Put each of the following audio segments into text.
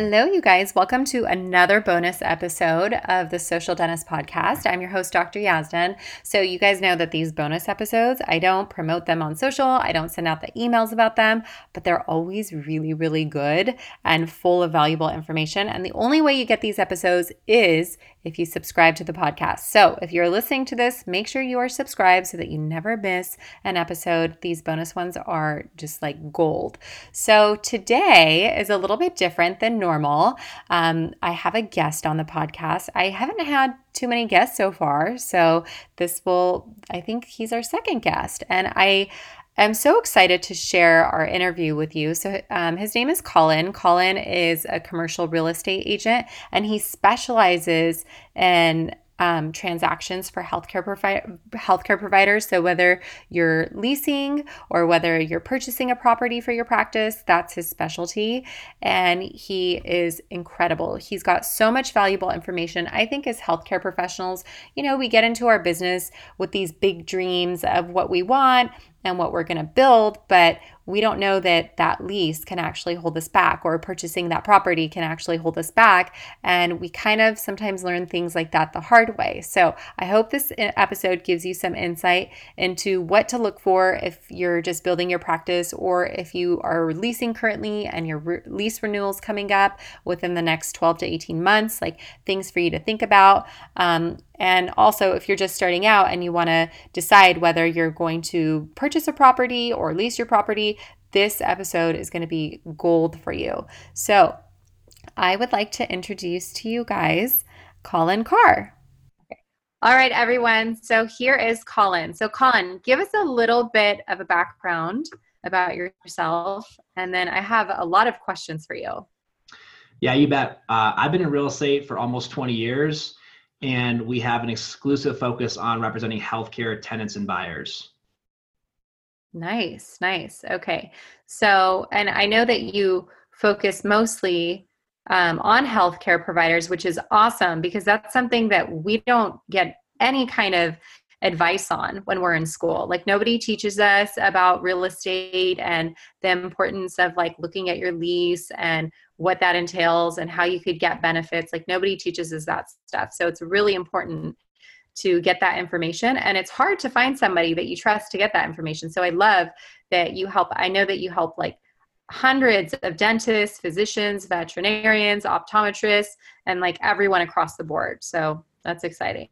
Hello, you guys. Welcome to another bonus episode of the Social Dentist Podcast. I'm your host, Dr. Yazdan. So, you guys know that these bonus episodes, I don't promote them on social, I don't send out the emails about them, but they're always really, really good and full of valuable information. And the only way you get these episodes is if you subscribe to the podcast. So, if you're listening to this, make sure you are subscribed so that you never miss an episode. These bonus ones are just like gold. So, today is a little bit different than normal. Um, I have a guest on the podcast. I haven't had too many guests so far. So this will, I think he's our second guest. And I am so excited to share our interview with you. So, um, his name is Colin. Colin is a commercial real estate agent and he specializes in um, transactions for healthcare provi- healthcare providers. So whether you're leasing or whether you're purchasing a property for your practice, that's his specialty, and he is incredible. He's got so much valuable information. I think as healthcare professionals, you know, we get into our business with these big dreams of what we want and what we're going to build, but we don't know that that lease can actually hold us back or purchasing that property can actually hold us back. And we kind of sometimes learn things like that the hard way. So I hope this episode gives you some insight into what to look for if you're just building your practice or if you are leasing currently and your re- lease renewals coming up within the next 12 to 18 months, like things for you to think about. Um, and also, if you're just starting out and you want to decide whether you're going to purchase a property or lease your property, this episode is going to be gold for you. So, I would like to introduce to you guys Colin Carr. All right, everyone. So, here is Colin. So, Colin, give us a little bit of a background about yourself, and then I have a lot of questions for you. Yeah, you bet. Uh, I've been in real estate for almost 20 years and we have an exclusive focus on representing healthcare tenants and buyers. Nice, nice. Okay. So, and I know that you focus mostly um, on healthcare providers, which is awesome because that's something that we don't get any kind of advice on when we're in school. Like nobody teaches us about real estate and the importance of like looking at your lease and what that entails and how you could get benefits. Like nobody teaches us that stuff. So it's really important to get that information and it's hard to find somebody that you trust to get that information. So I love that you help I know that you help like hundreds of dentists, physicians, veterinarians, optometrists and like everyone across the board. So that's exciting.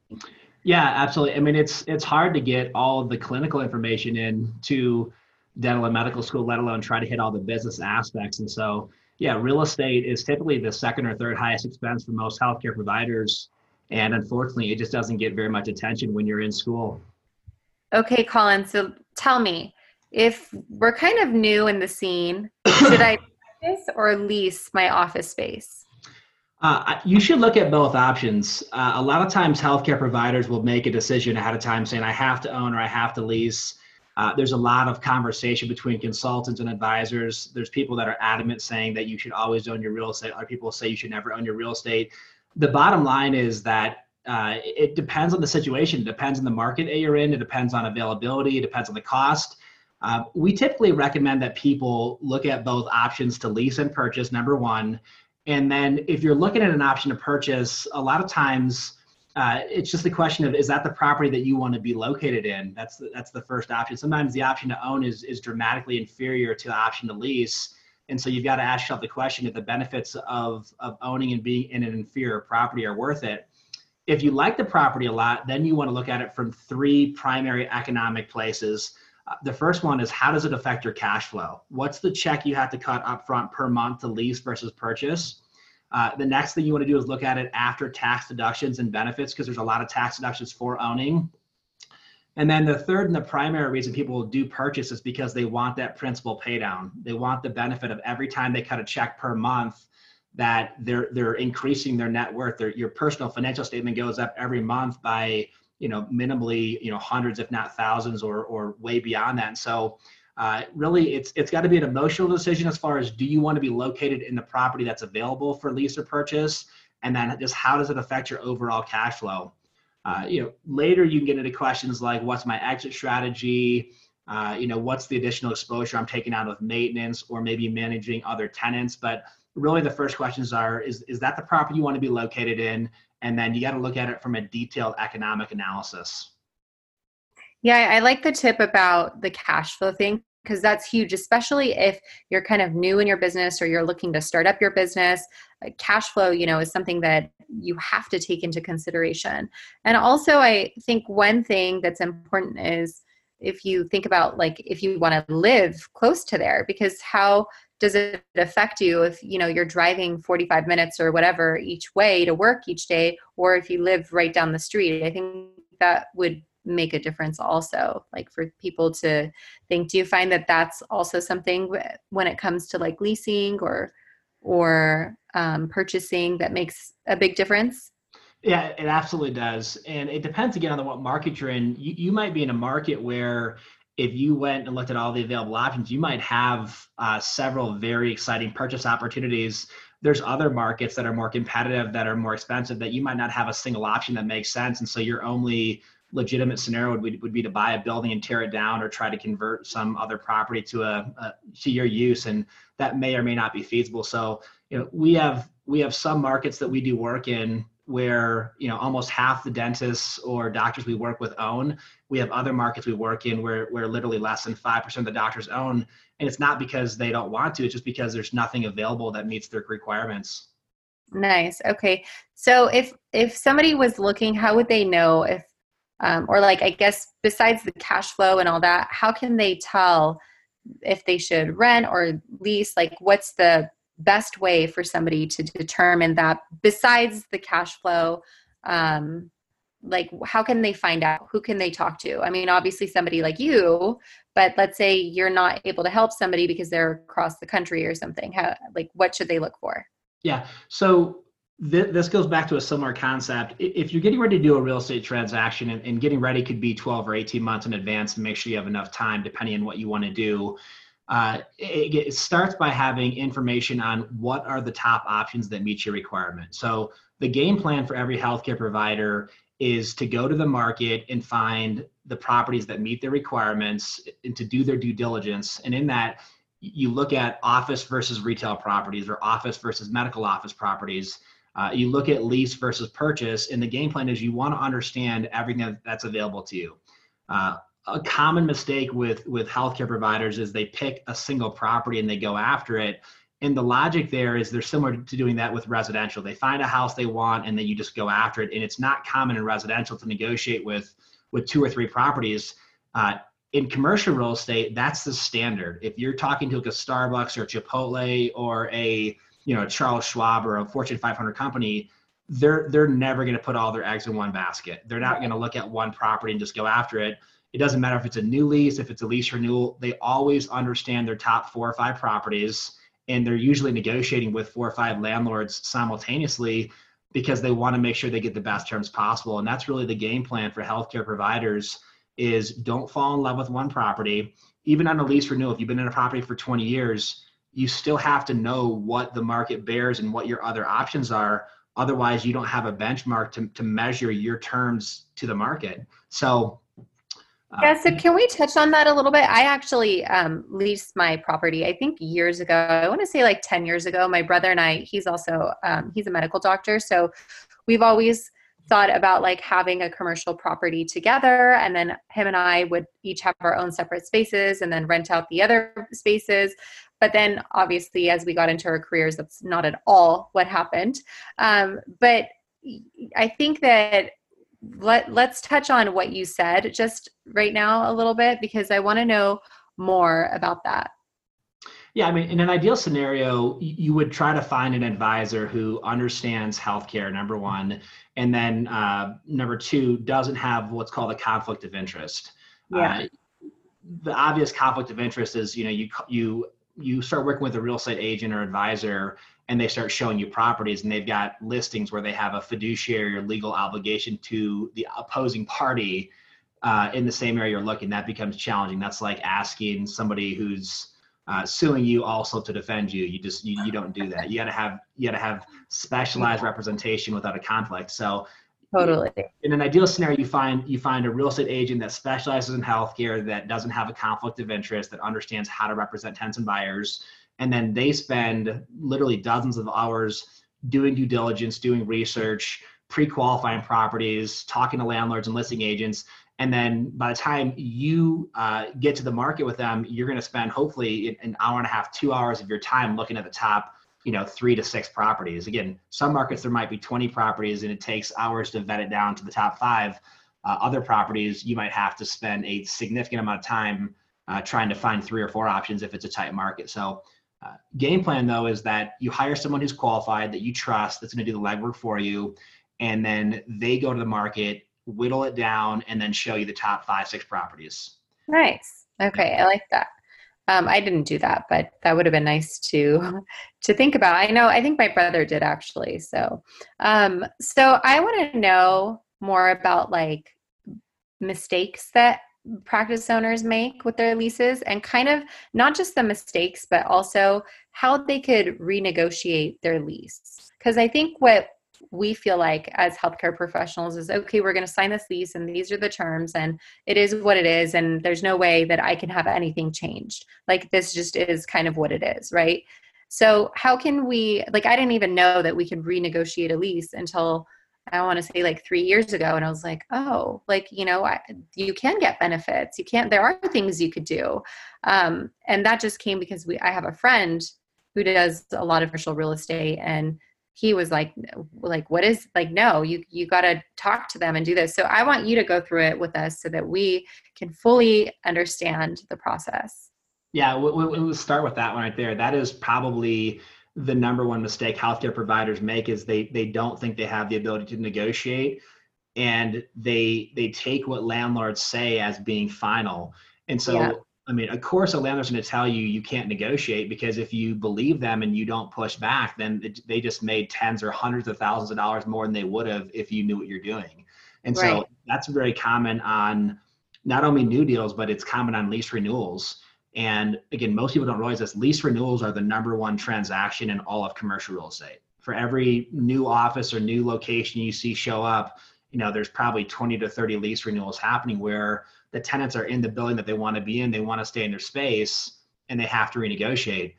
Yeah, absolutely. I mean, it's it's hard to get all of the clinical information in to dental and medical school, let alone try to hit all the business aspects. And so, yeah, real estate is typically the second or third highest expense for most healthcare providers, and unfortunately, it just doesn't get very much attention when you're in school. Okay, Colin. So tell me, if we're kind of new in the scene, should I purchase or lease my office space? Uh, you should look at both options. Uh, a lot of times, healthcare providers will make a decision ahead of time saying, I have to own or I have to lease. Uh, there's a lot of conversation between consultants and advisors. There's people that are adamant saying that you should always own your real estate. Other people say you should never own your real estate. The bottom line is that uh, it depends on the situation. It depends on the market that you're in. It depends on availability. It depends on the cost. Uh, we typically recommend that people look at both options to lease and purchase, number one. And then if you're looking at an option to purchase, a lot of times uh, it's just a question of is that the property that you want to be located in? That's the, that's the first option. Sometimes the option to own is is dramatically inferior to the option to lease, and so you've got to ask yourself the question if the benefits of of owning and being in an inferior property are worth it. If you like the property a lot, then you want to look at it from three primary economic places. The first one is how does it affect your cash flow? What's the check you have to cut upfront per month to lease versus purchase? Uh, the next thing you want to do is look at it after tax deductions and benefits because there's a lot of tax deductions for owning. And then the third and the primary reason people will do purchase is because they want that principal pay down. They want the benefit of every time they cut a check per month, that they're they're increasing their net worth. Their, your personal financial statement goes up every month by you know minimally you know hundreds if not thousands or or way beyond that. And so uh, really it's it's got to be an emotional decision as far as do you want to be located in the property that's available for lease or purchase, and then just how does it affect your overall cash flow. Uh, you know later you can get into questions like what's my exit strategy uh, you know, what's the additional exposure I'm taking out of maintenance or maybe managing other tenants. But really the first questions are, is, is that the property you want to be located in? And then you got to look at it from a detailed economic analysis. Yeah, I like the tip about the cash flow thing because that's huge, especially if you're kind of new in your business or you're looking to start up your business. Cash flow, you know, is something that you have to take into consideration. And also, I think one thing that's important is if you think about like if you want to live close to there because how does it affect you if you know you're driving 45 minutes or whatever each way to work each day or if you live right down the street i think that would make a difference also like for people to think do you find that that's also something when it comes to like leasing or or um, purchasing that makes a big difference yeah, it absolutely does. And it depends again on the, what market you're in. You, you might be in a market where if you went and looked at all the available options, you might have uh, several very exciting purchase opportunities. There's other markets that are more competitive, that are more expensive, that you might not have a single option that makes sense. And so your only legitimate scenario would be, would be to buy a building and tear it down or try to convert some other property to a, a to your use. And that may or may not be feasible. So, you know, we have we have some markets that we do work in where you know almost half the dentists or doctors we work with own. We have other markets we work in where where literally less than five percent of the doctors own, and it's not because they don't want to. It's just because there's nothing available that meets their requirements. Nice. Okay. So if if somebody was looking, how would they know if, um, or like I guess besides the cash flow and all that, how can they tell if they should rent or lease? Like, what's the best way for somebody to determine that besides the cash flow um, like how can they find out? Who can they talk to? I mean obviously somebody like you but let's say you're not able to help somebody because they're across the country or something. How like what should they look for? Yeah. So th- this goes back to a similar concept. If you're getting ready to do a real estate transaction and, and getting ready could be 12 or 18 months in advance to make sure you have enough time depending on what you want to do uh, it, it, starts by having information on what are the top options that meet your requirement. So the game plan for every healthcare provider is to go to the market and find the properties that meet their requirements and to do their due diligence. And in that, you look at office versus retail properties or office versus medical office properties. Uh, you look at lease versus purchase, and the game plan is you want to understand everything that's available to you. Uh, a common mistake with with healthcare providers is they pick a single property and they go after it. And the logic there is they're similar to doing that with residential. They find a house they want and then you just go after it. And it's not common in residential to negotiate with with two or three properties. Uh, in commercial real estate that's the standard. If you're talking to like a starbucks or chipotle or a you know charles schwab or a fortune 500 company they're they're never going to put all their eggs in one basket. They're not going to look at one property and just go after it it doesn't matter if it's a new lease, if it's a lease renewal, they always understand their top four or five properties. And they're usually negotiating with four or five landlords simultaneously because they want to make sure they get the best terms possible. And that's really the game plan for healthcare providers is don't fall in love with one property. Even on a lease renewal, if you've been in a property for 20 years, you still have to know what the market bears and what your other options are. Otherwise, you don't have a benchmark to, to measure your terms to the market. So yeah, so can we touch on that a little bit? I actually um, leased my property, I think years ago. I want to say like 10 years ago. My brother and I, he's also, um, he's a medical doctor. So we've always thought about like having a commercial property together. And then him and I would each have our own separate spaces and then rent out the other spaces. But then obviously, as we got into our careers, that's not at all what happened. Um, but I think that let let's touch on what you said just right now a little bit because I want to know more about that. Yeah, I mean, in an ideal scenario, you would try to find an advisor who understands healthcare, number one, and then uh, number two, doesn't have what's called a conflict of interest. Yeah. Uh, the obvious conflict of interest is, you know, you you you start working with a real estate agent or advisor and they start showing you properties and they've got listings where they have a fiduciary or legal obligation to the opposing party uh, in the same area you're looking, that becomes challenging. That's like asking somebody who's uh, suing you also to defend you. You just you, you don't do that. You got to have you got to have specialized representation without a conflict. So totally in an ideal scenario, you find you find a real estate agent that specializes in healthcare that doesn't have a conflict of interest that understands how to represent tenants and buyers, and then they spend literally dozens of hours doing due diligence, doing research, pre-qualifying properties, talking to landlords and listing agents. And then by the time you uh, get to the market with them you're going to spend hopefully an hour and a half two hours of your time looking at the top you know three to six properties. Again some markets there might be 20 properties and it takes hours to vet it down to the top five. Uh, other properties you might have to spend a significant amount of time uh, trying to find three or four options if it's a tight market. So uh, game plan though is that you hire someone who's qualified that you trust that's going to do the legwork for you and then they go to the market whittle it down, and then show you the top five, six properties. Nice. Okay, I like that. Um, I didn't do that, but that would have been nice to to think about. I know. I think my brother did actually. So, um, so I want to know more about like mistakes that practice owners make with their leases and kind of not just the mistakes but also how they could renegotiate their lease. Because i think what we feel like as healthcare professionals is okay we're going to sign this lease and these are the terms and it is what it is and there's no way that i can have anything changed. Like this just is kind of what it is right? So how can we like i didn't even know that we could renegotiate a lease until i want to say like three years ago and i was like oh like you know I, you can get benefits. You can't there are things you could do. Um, and that just came because we i have a friend who does a lot of commercial real estate and he was like like what is like no you you got to talk to them and do this. So i want you to go through it with us so that we can fully understand the process. Yeah we'll, we'll start with that one right there. That is probably the number one mistake healthcare providers make is they they don't think they have the ability to negotiate and they they take what landlords say as being final and so yeah. I mean, of course, a landlord's going to tell you you can't negotiate because if you believe them and you don't push back, then it, they just made tens or hundreds of thousands of dollars more than they would have if you knew what you're doing. And right. so that's very common on not only new deals, but it's common on lease renewals. And again, most people don't realize this lease renewals are the number one transaction in all of commercial real estate. For every new office or new location you see show up, you know, there's probably 20 to 30 lease renewals happening where the tenants are in the building that they want to be in, they want to stay in their space, and they have to renegotiate.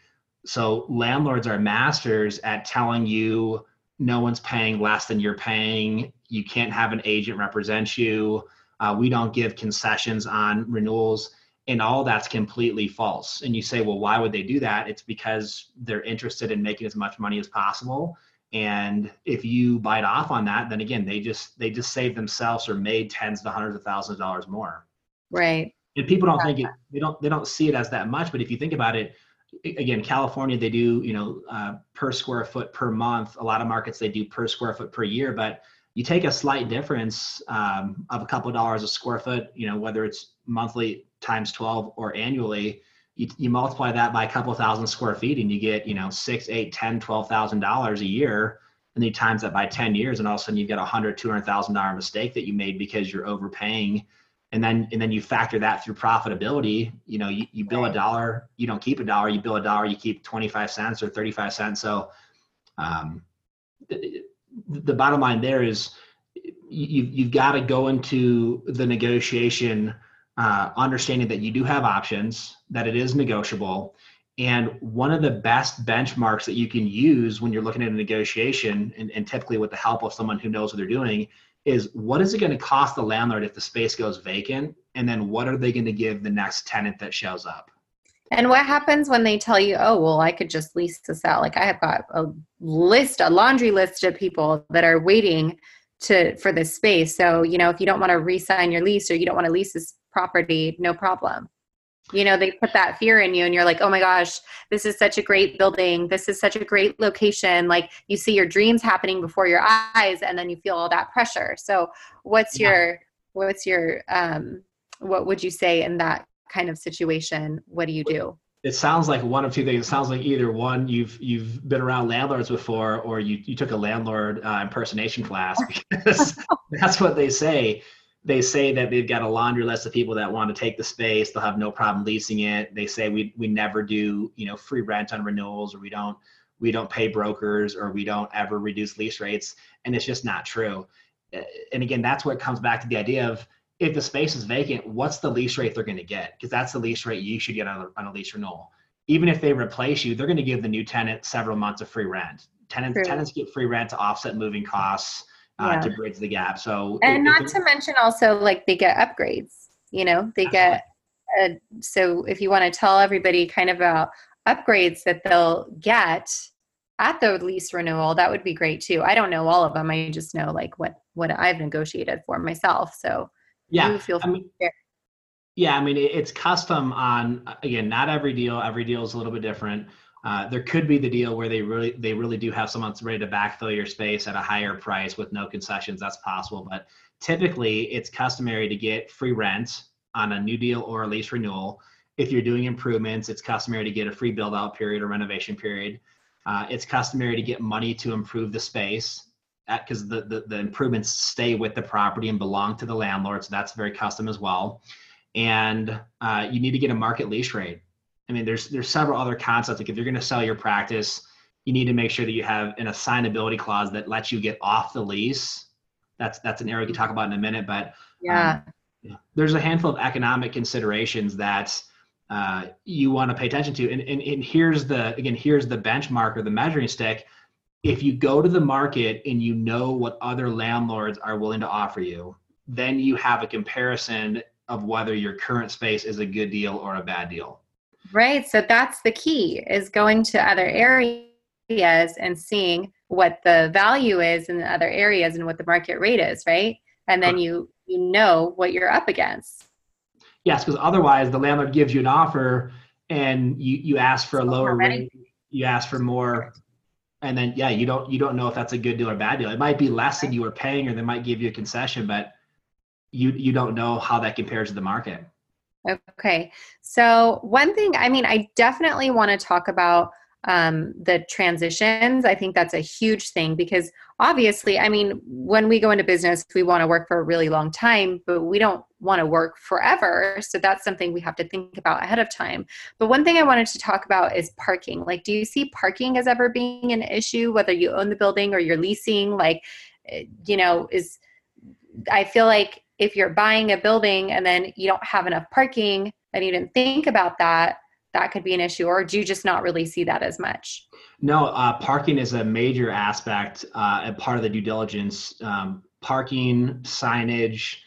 So landlords are masters at telling you no one's paying less than you're paying. You can't have an agent represent you. Uh, we don't give concessions on renewals. And all that's completely false. And you say, well, why would they do that? It's because they're interested in making as much money as possible. And if you bite off on that, then again, they just they just saved themselves or made tens to hundreds of thousands of dollars more. Right. And people don't think it, they don't, they don't see it as that much. But if you think about it, again, California, they do, you know, uh, per square foot per month. A lot of markets, they do per square foot per year. But you take a slight difference um, of a couple of dollars a square foot, you know, whether it's monthly times 12 or annually, you, you multiply that by a couple thousand square feet and you get, you know, six, eight, ten, twelve thousand dollars a year. And then you times that by 10 years, and all of a sudden you've got a hundred, two hundred thousand dollar mistake that you made because you're overpaying. And then and then you factor that through profitability you know you, you bill a dollar you don't keep a dollar you bill a dollar you keep 25 cents or 35 cents. So um, the, the bottom line there is you, you've got to go into the negotiation uh, understanding that you do have options that it is negotiable. And one of the best benchmarks that you can use when you're looking at a negotiation and, and typically with the help of someone who knows what they're doing is what is it going to cost the landlord if the space goes vacant? And then what are they going to give the next tenant that shows up? And what happens when they tell you oh well i could just lease this out. Like i have got a list a laundry list of people that are waiting to for this space. So you know if you don't want to re-sign your lease or you don't want to lease this property no problem you know they put that fear in you and you're like oh my gosh this is such a great building this is such a great location like you see your dreams happening before your eyes and then you feel all that pressure so what's yeah. your what's your um what would you say in that kind of situation what do you do it sounds like one of two things. It sounds like either one, you've you've been around landlords before, or you you took a landlord uh, impersonation class because that's what they say. They say that they've got a laundry list of people that want to take the space. They'll have no problem leasing it. They say we we never do you know free rent on renewals, or we don't we don't pay brokers, or we don't ever reduce lease rates, and it's just not true. Eh, and again, that's what comes back to the idea of if the space is vacant, what's the lease rate they're going to get? Because that's the lease rate you should get on a, on a lease renewal. Even if they replace you, they're going to give the new tenant several months of free rent. Tenants tenants get free rent to offset moving costs uh, yeah. to bridge the gap. So and not to mention also like they get upgrades. You know, they get. So if you want to tell everybody kind of about upgrades that they'll get at the lease renewal, that would be great too. I don't know all of them. I just know like what what I've negotiated for myself. So yeah, feel I mean, yeah, I mean it's custom on again. Not every deal. Every deal is a little bit different. Uh, there could be the deal where they really they really do have someone ready to backfill your space at a higher price with no concessions. That's possible, but typically it's customary to get free rent on a new deal or a lease renewal. If you're doing improvements, it's customary to get a free build out period or renovation period. Uh, it's customary to get money to improve the space because the, the, the improvements stay with the property and belong to the landlord. So that's very custom as well. And uh, you need to get a market lease rate. I mean, there's there's several other concepts. Like if you're going to sell your practice, you need to make sure that you have an assignability clause that lets you get off the lease. That's that's an area we can talk about in a minute. But yeah, um, there's a handful of economic considerations that uh, you want to pay attention to. And, and and here's the again here's the benchmark or the measuring stick if you go to the market and you know what other landlords are willing to offer you, then you have a comparison of whether your current space is a good deal or a bad deal. Right. So that's the key is going to other areas and seeing what the value is in the other areas and what the market rate is, right? And then you you know what you're up against. Yes, because otherwise the landlord gives you an offer and you you ask for a lower rate, you ask for more and then yeah you don't you don't know if that's a good deal or bad deal it might be less than you were paying or they might give you a concession but you you don't know how that compares to the market okay so one thing i mean i definitely want to talk about um, the transitions. I think that's a huge thing because obviously, I mean, when we go into business, we want to work for a really long time, but we don't want to work forever. So that's something we have to think about ahead of time. But one thing I wanted to talk about is parking. Like, do you see parking as ever being an issue, whether you own the building or you're leasing? Like, eh, you know, is I feel like if you're buying a building and then you don't have enough parking and you didn't think about that, that could be an issue, or do you just not really see that as much? No, uh, parking is a major aspect uh, and part of the due diligence. Um, parking, signage,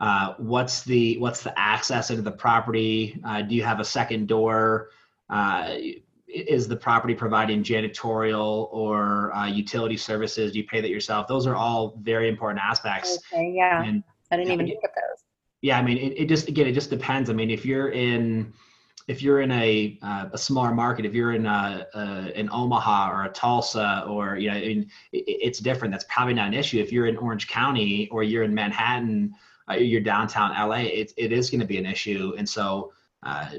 uh, what's the what's the access into the property? Uh, do you have a second door? Uh, is the property providing janitorial or uh, utility services? Do you pay that yourself? Those are all very important aspects. Okay, yeah. And, I didn't even think of those. Yeah, I mean, it, it just again, it just depends. I mean, if you're in if you're in a uh, a smaller market, if you're in a, a, an Omaha or a Tulsa or you know, I it, it's different. That's probably not an issue. If you're in Orange County or you're in Manhattan, uh, you're downtown LA, it, it is going to be an issue. And so, uh,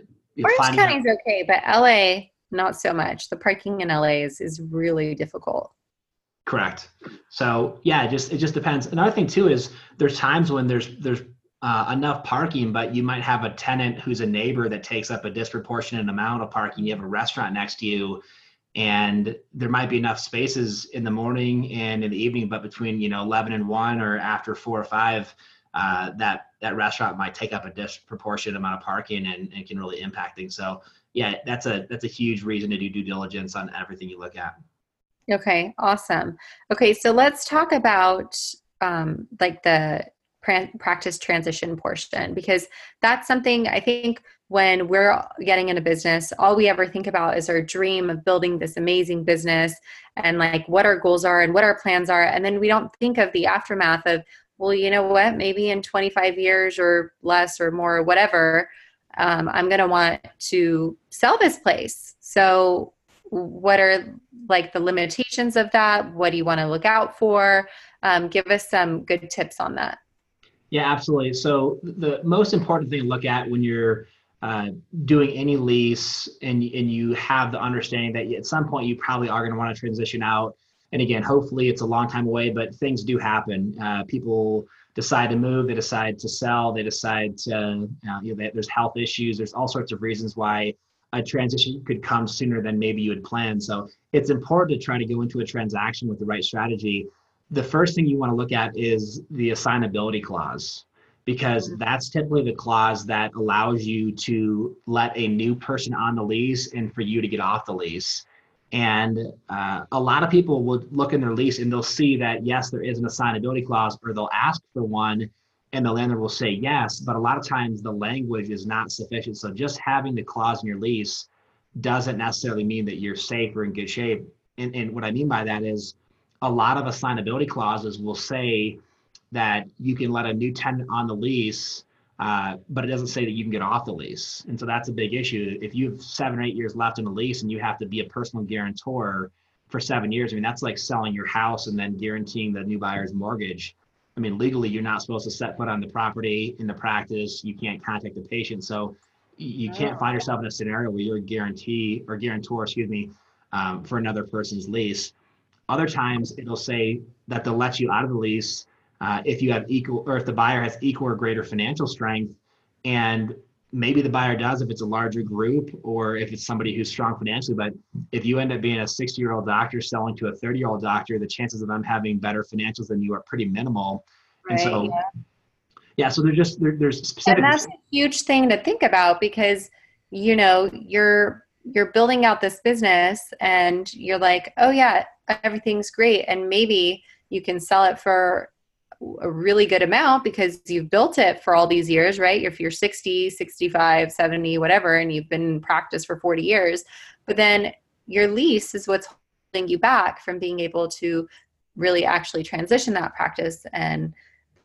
Orange County is okay, but LA not so much. The parking in LA is is really difficult. Correct. So yeah, it just it just depends. Another thing too is there's times when there's there's uh, enough parking, but you might have a tenant who's a neighbor that takes up a disproportionate amount of parking. You have a restaurant next to you, and there might be enough spaces in the morning and in the evening, but between you know 11 and 1 or after 4 or 5, uh, that that restaurant might take up a disproportionate amount of parking and, and can really impact things. So yeah, that's a that's a huge reason to do due diligence on everything you look at. Okay, awesome. Okay, so let's talk about um, like the practice transition portion because that's something I think when we're getting into business, all we ever think about is our dream of building this amazing business and like what our goals are and what our plans are. And then we don't think of the aftermath of, well, you know what, maybe in 25 years or less or more, or whatever, um, I'm going to want to sell this place. So, what are like the limitations of that? What do you want to look out for? Um, give us some good tips on that. Yeah, absolutely. So the most important thing to look at when you're uh, doing any lease and, and you have the understanding that at some point you probably are going to want to transition out. And again, hopefully it's a long time away, but things do happen. Uh, people decide to move, they decide to sell, they decide to, uh, you know, there's health issues, there's all sorts of reasons why a transition could come sooner than maybe you had planned. So it's important to try to go into a transaction with the right strategy. The first thing you want to look at is the assignability clause because that's typically the clause that allows you to let a new person on the lease and for you to get off the lease. And uh, a lot of people will look in their lease and they'll see that yes, there is an assignability clause, or they'll ask for one, and the landlord will say yes. But a lot of times the language is not sufficient. So just having the clause in your lease doesn't necessarily mean that you're safe or in good shape. And, and what I mean by that is a lot of assignability clauses will say that you can let a new tenant on the lease, uh, but it doesn't say that you can get off the lease. And so that's a big issue. If you have seven or eight years left in the lease and you have to be a personal guarantor for seven years, I mean, that's like selling your house and then guaranteeing the new buyer's mortgage. I mean, legally, you're not supposed to set foot on the property in the practice. You can't contact the patient. So you can't find yourself in a scenario where you're a guarantee or guarantor, excuse me, um, for another person's lease. Other times it'll say that they'll let you out of the lease uh, if you have equal or if the buyer has equal or greater financial strength and maybe the buyer does if it's a larger group or if it's somebody who's strong financially but if you end up being a 60 year old doctor selling to a 30 year old doctor the chances of them having better financials than you are pretty minimal right, and so yeah. yeah so there's just there, there's specific and that's a huge thing to think about because you know you're you're building out this business and you're like oh yeah everything's great and maybe you can sell it for a really good amount because you've built it for all these years, right? If you're 60, 65, 70, whatever, and you've been in practice for 40 years, but then your lease is what's holding you back from being able to really actually transition that practice. And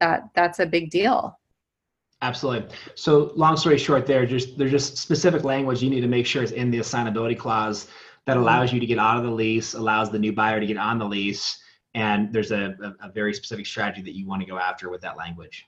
that that's a big deal. Absolutely. So long story short, there just there's just specific language you need to make sure is in the assignability clause that mm-hmm. allows you to get out of the lease, allows the new buyer to get on the lease and there's a, a, a very specific strategy that you want to go after with that language.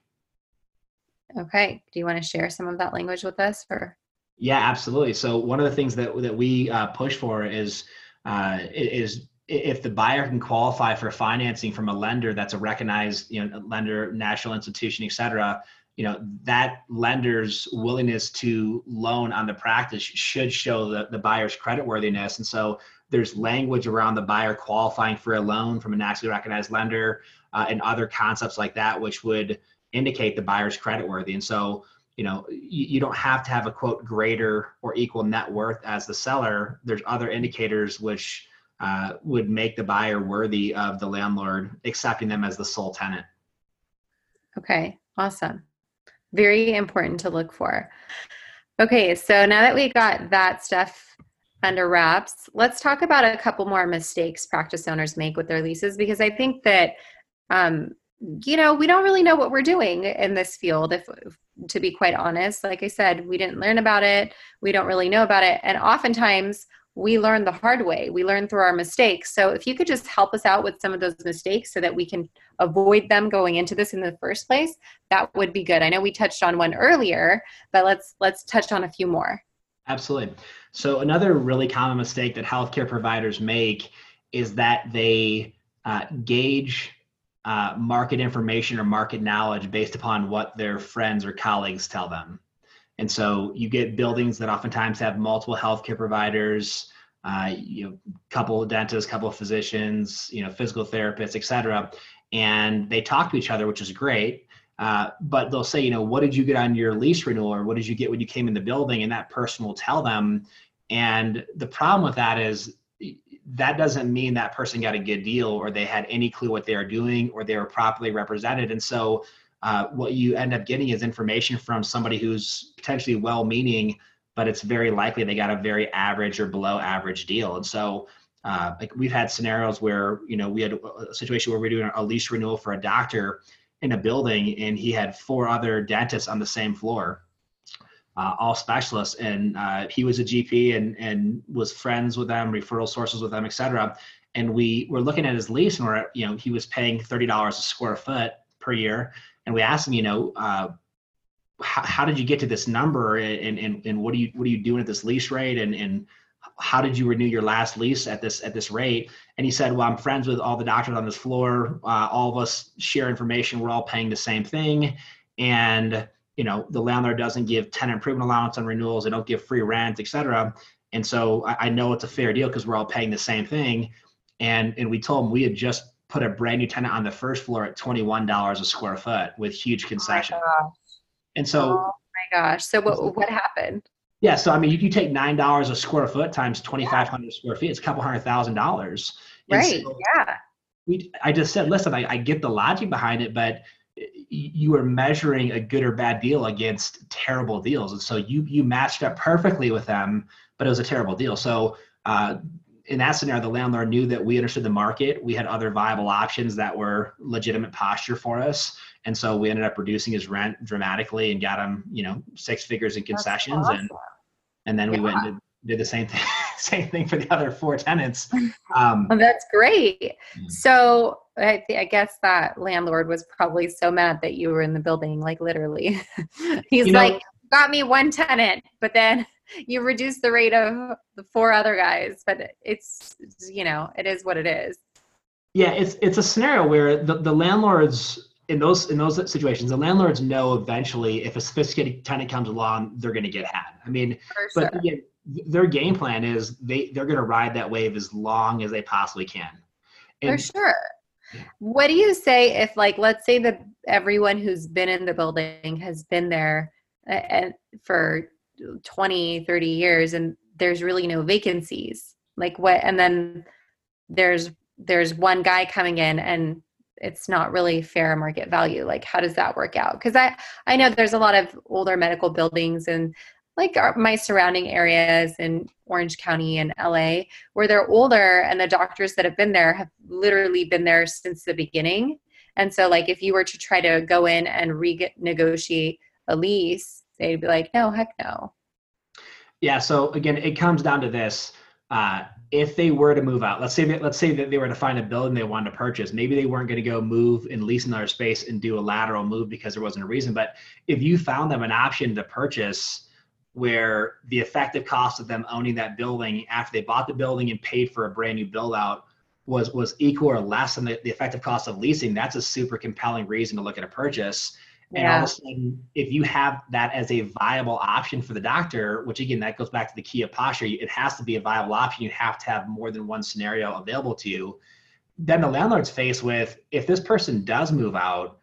Okay. Do you want to share some of that language with us for? Yeah absolutely. So one of the things that that we uh, push for is uh, is if the buyer can qualify for financing from a lender that's a recognized you know lender national institution et cetera you know that lender's willingness to loan on the practice should show the, the buyer's credit worthiness and so there's language around the buyer qualifying for a loan from a nationally recognized lender uh, and other concepts like that, which would indicate the buyer's credit worthy. And so, you know, you, you don't have to have a quote greater or equal net worth as the seller. There's other indicators which uh, would make the buyer worthy of the landlord accepting them as the sole tenant. Okay, awesome. Very important to look for. Okay, so now that we got that stuff under wraps, let's talk about a couple more mistakes practice owners make with their leases because I think that um, you know we don't really know what we're doing in this field if, if to be quite honest. Like i said we didn't learn about it. We don't really know about it. And oftentimes we learn the hard way. We learn through our mistakes. So if you could just help us out with some of those mistakes so that we can avoid them going into this in the first place that would be good. I know we touched on one earlier but let's let's touch on a few more absolutely so another really common mistake that healthcare providers make is that they uh, gauge uh, market information or market knowledge based upon what their friends or colleagues tell them. And so you get buildings that oftentimes have multiple healthcare providers, uh, you know, couple of dentists, couple of physicians, you know, physical therapists, et cetera, and they talk to each other, which is great. Uh, but they'll say, you know, what did you get on your lease renewal, or what did you get when you came in the building? And that person will tell them, and the problem with that is that doesn't mean that person got a good deal or they had any clue what they are doing or they were properly represented. And so uh, what you end up getting is information from somebody who's potentially well meaning, but it's very likely they got a very average or below average deal. And so uh, like we've had scenarios where, you know, we had a situation where we are doing a lease renewal for a doctor in a building and he had four other dentists on the same floor uh, all specialists. And uh, he was a GP and, and was friends with them, referral sources with them, etc. And we were looking at his lease and we're, you know, he was paying $30 a square foot per year. And we asked him, you know, uh, how, did you get to this number and, and, and what are you what are you doing at this lease rate and, and how did you renew your last lease at this at this rate? And he said well i'm friends with all the doctors on this floor. Uh, all of us share information. We're all paying the same thing. And you know the landlord doesn't give tenant improvement allowance on renewals. They don't give free rent etc and so I, I know it's a fair deal because we're all paying the same thing. And and we told him we had just put a brand new tenant on the first floor at $21 a square foot with huge concession. oh and so oh my gosh. So what what happened yeah, so I mean, you, you take nine dollars a square foot times twenty five hundred yeah. square feet. It's a couple hundred thousand dollars. Right. So yeah. We, I just said, listen, I, I get the logic behind it, but you are measuring a good or bad deal against terrible deals, and so you you matched up perfectly with them, but it was a terrible deal. So uh, in that scenario, the landlord knew that we understood the market. We had other viable options that were legitimate posture for us. And so we ended up reducing his rent dramatically and got him, you know, six figures in concessions. Awesome. And and then we went and did, did, the same thing, same thing for the other four tenants. Um, oh, that's great. Yeah. So I, I guess that landlord was probably so mad that you were in the building, like literally. He's you know, like, got me one tenant, but then you reduce the rate of the four other guys. But it's, you know, it is what it is. Yeah, it's it's a scenario where the, the landlords in those in those situations, the landlords know eventually if a sophisticated tenant comes along, they're going to get had. I mean, For but sure. again, their game plan is they they're going to ride that wave as long as they possibly can. And, For sure. What do you say if, like, let's say that everyone who's been in the building has been there and for 20, 30 years, and there's really no vacancies? Like, what? And then there's there's one guy coming in and it's not really fair market value like how does that work out? Because i i know there's a lot of older medical buildings and like our, my surrounding areas in orange county and la where they're older and the doctors that have been there have literally been there since the beginning. And so like if you were to try to go in and renegotiate a lease they'd be like no heck no. Yeah so again it comes down to this uh, if they were to move out, let's say that let's say that they were to find a building they wanted to purchase. Maybe they weren't going to go move and lease another space and do a lateral move because there wasn't a reason. But if you found them an option to purchase where the effective cost of them owning that building after they bought the building and paid for a brand new build out was was equal or less than the, the effective cost of leasing, that's a super compelling reason to look at a purchase. And yeah. all of a sudden, if you have that as a viable option for the doctor, which again, that goes back to the key of posture, it has to be a viable option. You have to have more than one scenario available to you. Then the landlord's faced with if this person does move out,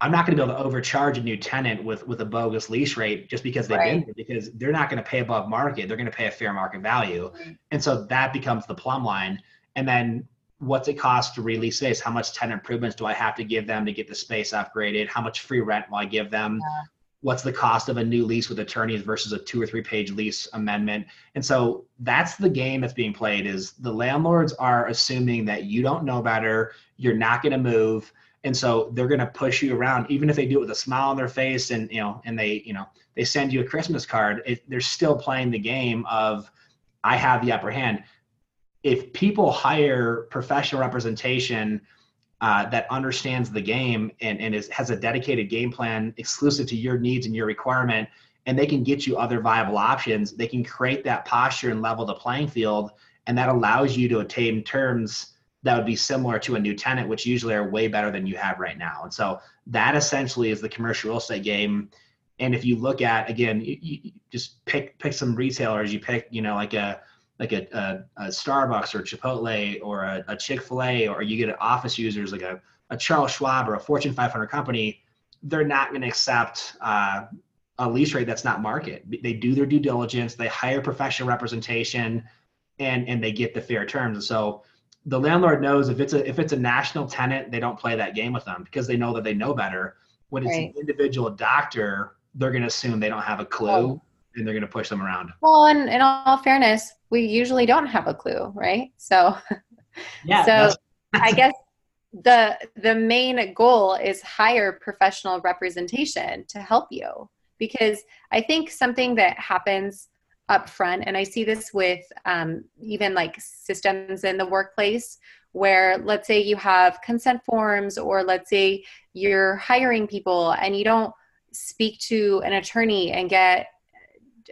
I'm not going to be able to overcharge a new tenant with with a bogus lease rate just because they've right. been there because they're not going to pay above market. They're going to pay a fair market value. Mm-hmm. And so that becomes the plumb line. And then what's it cost to release space? How much tenant improvements do I have to give them to get the space upgraded? How much free rent will I give them? Yeah. What's the cost of a new lease with attorneys versus a two or three page lease amendment? And so that's the game that's being played is the landlords are assuming that you don't know better, you're not going to move. And so they're going to push you around, even if they do it with a smile on their face and, you know, and they, you know, they send you a Christmas card, it, they're still playing the game of, I have the upper hand if people hire professional representation uh, that understands the game and, and is, has a dedicated game plan exclusive to your needs and your requirement, and they can get you other viable options, they can create that posture and level the playing field. And that allows you to attain terms that would be similar to a new tenant, which usually are way better than you have right now. And so that essentially is the commercial real estate game. And if you look at again, you, you just pick pick some retailers. You pick, you know, like a like a, a, a Starbucks or Chipotle or a, a Chick Fil A, or you get an office users like a, a Charles Schwab or a Fortune 500 company, they're not going to accept uh, a lease rate that's not market. They do their due diligence, they hire professional representation, and and they get the fair terms. And so the landlord knows if it's a if it's a national tenant, they don't play that game with them because they know that they know better. When it's right. an individual doctor, they're going to assume they don't have a clue. Oh and they're going to push them around. Well, and in all fairness, we usually don't have a clue, right? So, yeah. So I guess the the main goal is hire professional representation to help you because I think something that happens up front, and I see this with um, even like systems in the workplace where let's say you have consent forms or let's say you're hiring people and you don't speak to an attorney and get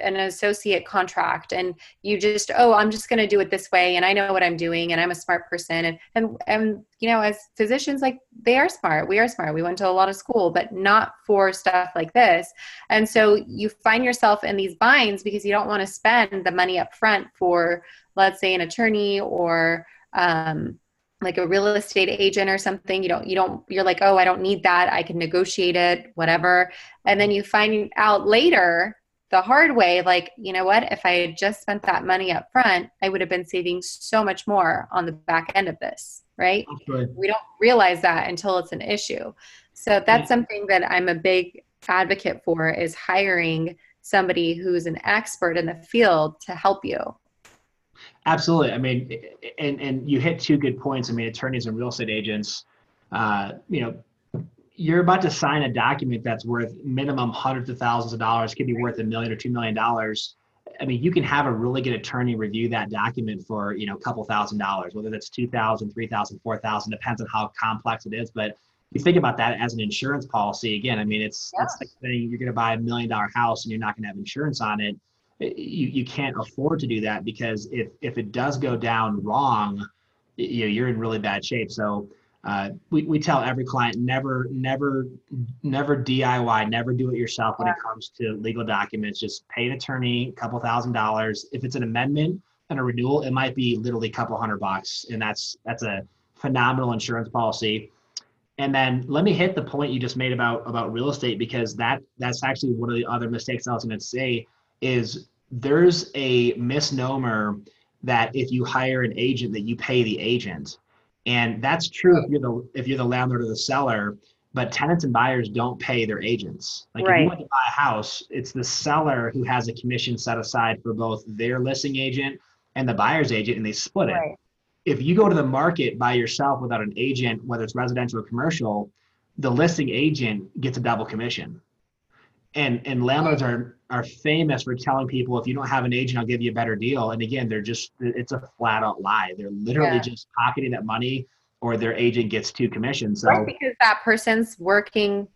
an associate contract and you just oh i'm just going to do it this way and i know what i'm doing and i'm a smart person. And and and you know as physicians like they are smart. We are smart. We went to a lot of school but not for stuff like this. And so you find yourself in these binds because you don't want to spend the money up front for let's say an attorney or um, like a real estate agent or something. You don't you don't you're like oh i don't need that. I can negotiate it whatever. And then you find out later the hard way like you know what if i had just spent that money up front i would have been saving so much more on the back end of this right? We don't realize that until it's an issue. So that's something that i'm a big advocate for is hiring somebody who's an expert in the field to help you. Absolutely. I mean and and you hit two good points. I mean attorneys and real estate agents uh, you know you're about to sign a document that's worth minimum hundreds of thousands of dollars, could be worth a million or two million dollars. I mean, you can have a really good attorney review that document for, you know, a couple thousand dollars, whether that's two thousand, three thousand, four thousand, depends on how complex it is. But you think about that as an insurance policy, again, I mean, it's, yeah. that's like saying you're going to buy a million dollar house and you're not going to have insurance on it. You, you can't afford to do that because if, if it does go down wrong, you know, you're in really bad shape. So uh, we, we tell every client never never never diy never do it yourself when it comes to legal documents. Just pay an attorney a couple thousand dollars. If it's an amendment and a renewal it might be literally a couple hundred bucks and that's that's a phenomenal insurance policy. And then let me hit the point you just made about about real estate because that that's actually one of the other mistakes i was going to say is there's a misnomer that if you hire an agent that you pay the agent and that's true if you're the if you're the landlord or the seller, but tenants and buyers don't pay their agents. Like right. if you want to buy a house, it's the seller who has a commission set aside for both their listing agent and the buyer's agent, and they split it. Right. If you go to the market by yourself without an agent, whether it's residential or commercial, the listing agent gets a double commission and and landlords are are famous for telling people if you don't have an agent i'll give you a better deal. And again they're just it's a flat out lie. They're literally yeah. just pocketing that money or their agent gets two commissions so right, because that person's working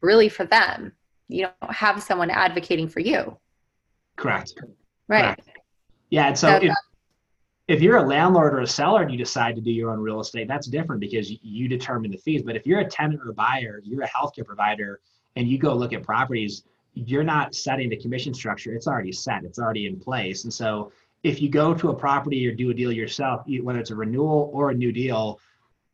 really for them. You don't have someone advocating for you. Correct. Right. Correct. yeah and so, so if, if you're a landlord or a seller and you decide to do your own real estate that's different because you determine the fees. But if you're a tenant or a buyer you're a healthcare provider and you go look at properties, you're not setting the commission structure. It's already set. It's already in place. And so if you go to a property or do a deal yourself, whether it's a renewal or a new deal,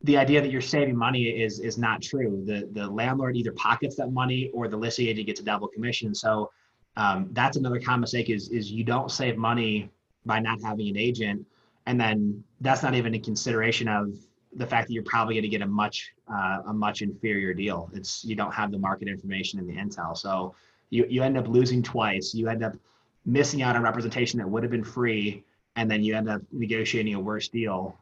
the idea that you're saving money is is not true. The the landlord either pockets that money or the listing agent gets a double commission. So um, that's another common mistake is is you don't save money by not having an agent, and then that's not even a consideration of the fact that you're probably going to get a much uh, a much inferior deal. It's you don't have the market information and the intel, so you you end up losing twice. You end up missing out on representation that would have been free, and then you end up negotiating a worse deal.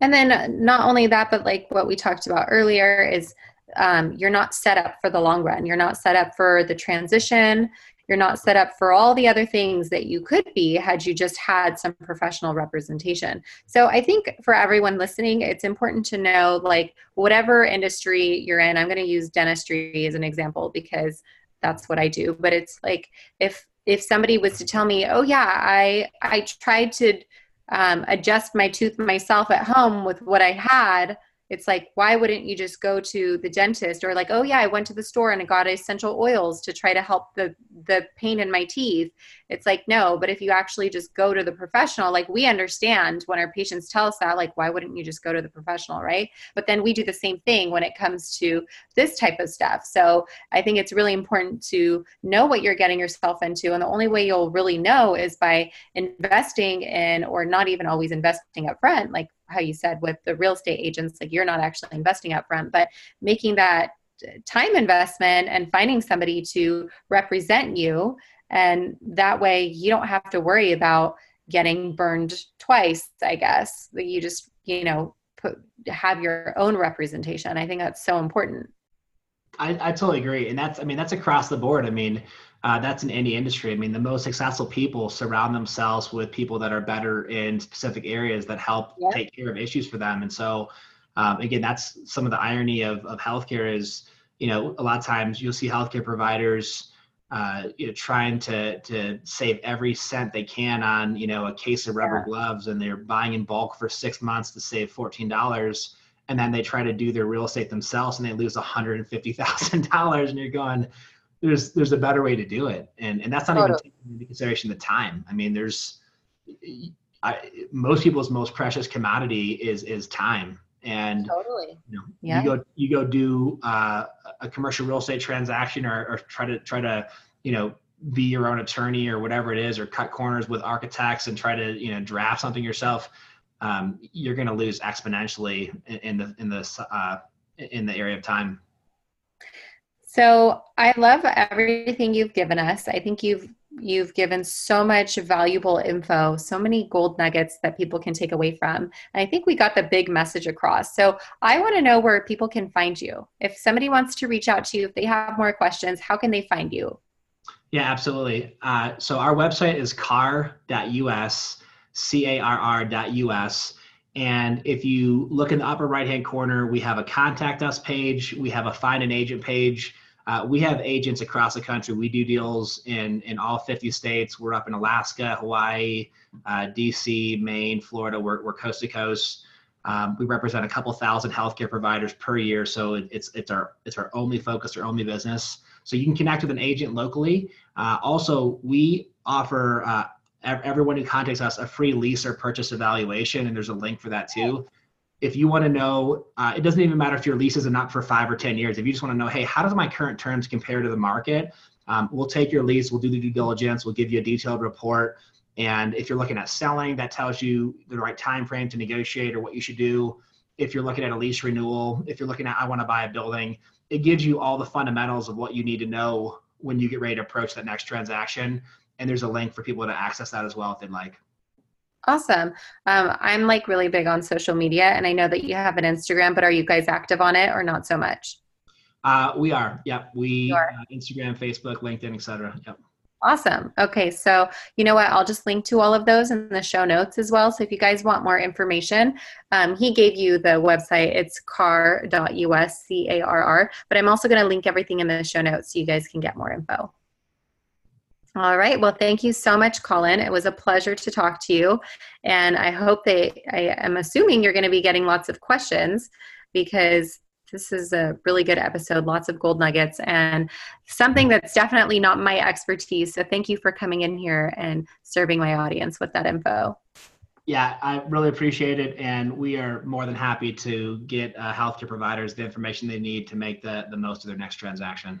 And then not only that, but like what we talked about earlier is um, you're not set up for the long run. You're not set up for the transition. You're not set up for all the other things that you could be had you just had some professional representation. So I think for everyone listening, it's important to know like whatever industry you're in, I'm going to use dentistry as an example because that's what I do, but it's like if if somebody was to tell me, "Oh yeah, I I tried to um, adjust my tooth myself at home with what I had," it's like why wouldn't you just go to the dentist or like oh yeah i went to the store and i got essential oils to try to help the the pain in my teeth. It's like no but if you actually just go to the professional like we understand when our patients tell us that like why wouldn't you just go to the professional right? But then we do the same thing when it comes to this type of stuff. So i think it's really important to know what you're getting yourself into. And the only way you'll really know is by investing in or not even always investing up front like how you said with the real estate agents like you're not actually investing up front but making that uh, time investment and finding somebody to represent you. And that way you don't have to worry about getting burned twice i guess. That you just you know put have your own representation. I think that's so important. I, I totally agree. And that's i mean that's across the board. I mean uh, that's in any industry. I mean, the most successful people surround themselves with people that are better in specific areas that help yep. take care of issues for them. And so, um, again, that's some of the irony of, of healthcare is, you know, a lot of times you'll see healthcare providers, uh, you know, trying to to save every cent they can on, you know, a case of rubber yeah. gloves, and they're buying in bulk for six months to save fourteen dollars, and then they try to do their real estate themselves, and they lose one hundred and fifty thousand dollars, and you're going, there's there's a better way to do it, and and that's not even taking into consideration the time. I mean, there's I, most people's most precious commodity is is time. And totally. you, know, yeah. you go you go do uh, a commercial real estate transaction or, or try to try to you know be your own attorney or whatever it is or cut corners with architects and try to you know draft something yourself um, you're going to lose exponentially in, in the in the uh, in the area of time so i love everything you've given us i think you've You've given so much valuable info, so many gold nuggets that people can take away from. And I think we got the big message across. So I want to know where people can find you. If somebody wants to reach out to you, if they have more questions, how can they find you? Yeah, absolutely. Uh, so our website is carr.us, C A R R.us. And if you look in the upper right hand corner, we have a contact us page, we have a find an agent page uh, we have agents across the country. We do deals in in all 50 states. We're up in Alaska, Hawaii, uh, DC, Maine, Florida. We're, we're coast to coast. Um, we represent a couple thousand healthcare providers per year, so it, it's it's our it's our only focus, our only business. So you can connect with an agent locally. Uh, also, we offer uh, everyone who contacts us a free lease or purchase evaluation, and there's a link for that too if you want to know, uh, it doesn't even matter if your lease is not for five or 10 years. If you just want to know, hey, how does my current terms compare to the market? Um, we'll take your lease, we'll do the due diligence, we'll give you a detailed report. And if you're looking at selling, that tells you the right time frame to negotiate or what you should do. If you're looking at a lease renewal, if you're looking at I want to buy a building, it gives you all the fundamentals of what you need to know when you get ready to approach that next transaction. And there's a link for people to access that as well if they'd like. Awesome. Um, I'm like really big on social media, and I know that you have an Instagram, but are you guys active on it or not so much? Uh, we are. Yep. We are. Uh, Instagram, Facebook, LinkedIn, etc. Yep. Awesome. Okay, so you know what? I'll just link to all of those in the show notes as well. So if you guys want more information, um, he gave you the website. It's carr.us, C A R R. But I'm also going to link everything in the show notes so you guys can get more info. All right. Well, thank you so much, Colin. It was a pleasure to talk to you. And I hope that I am assuming you're going to be getting lots of questions because this is a really good episode, lots of gold nuggets, and something that's definitely not my expertise. So thank you for coming in here and serving my audience with that info. Yeah, I really appreciate it. And we are more than happy to get uh, healthcare providers the information they need to make the, the most of their next transaction.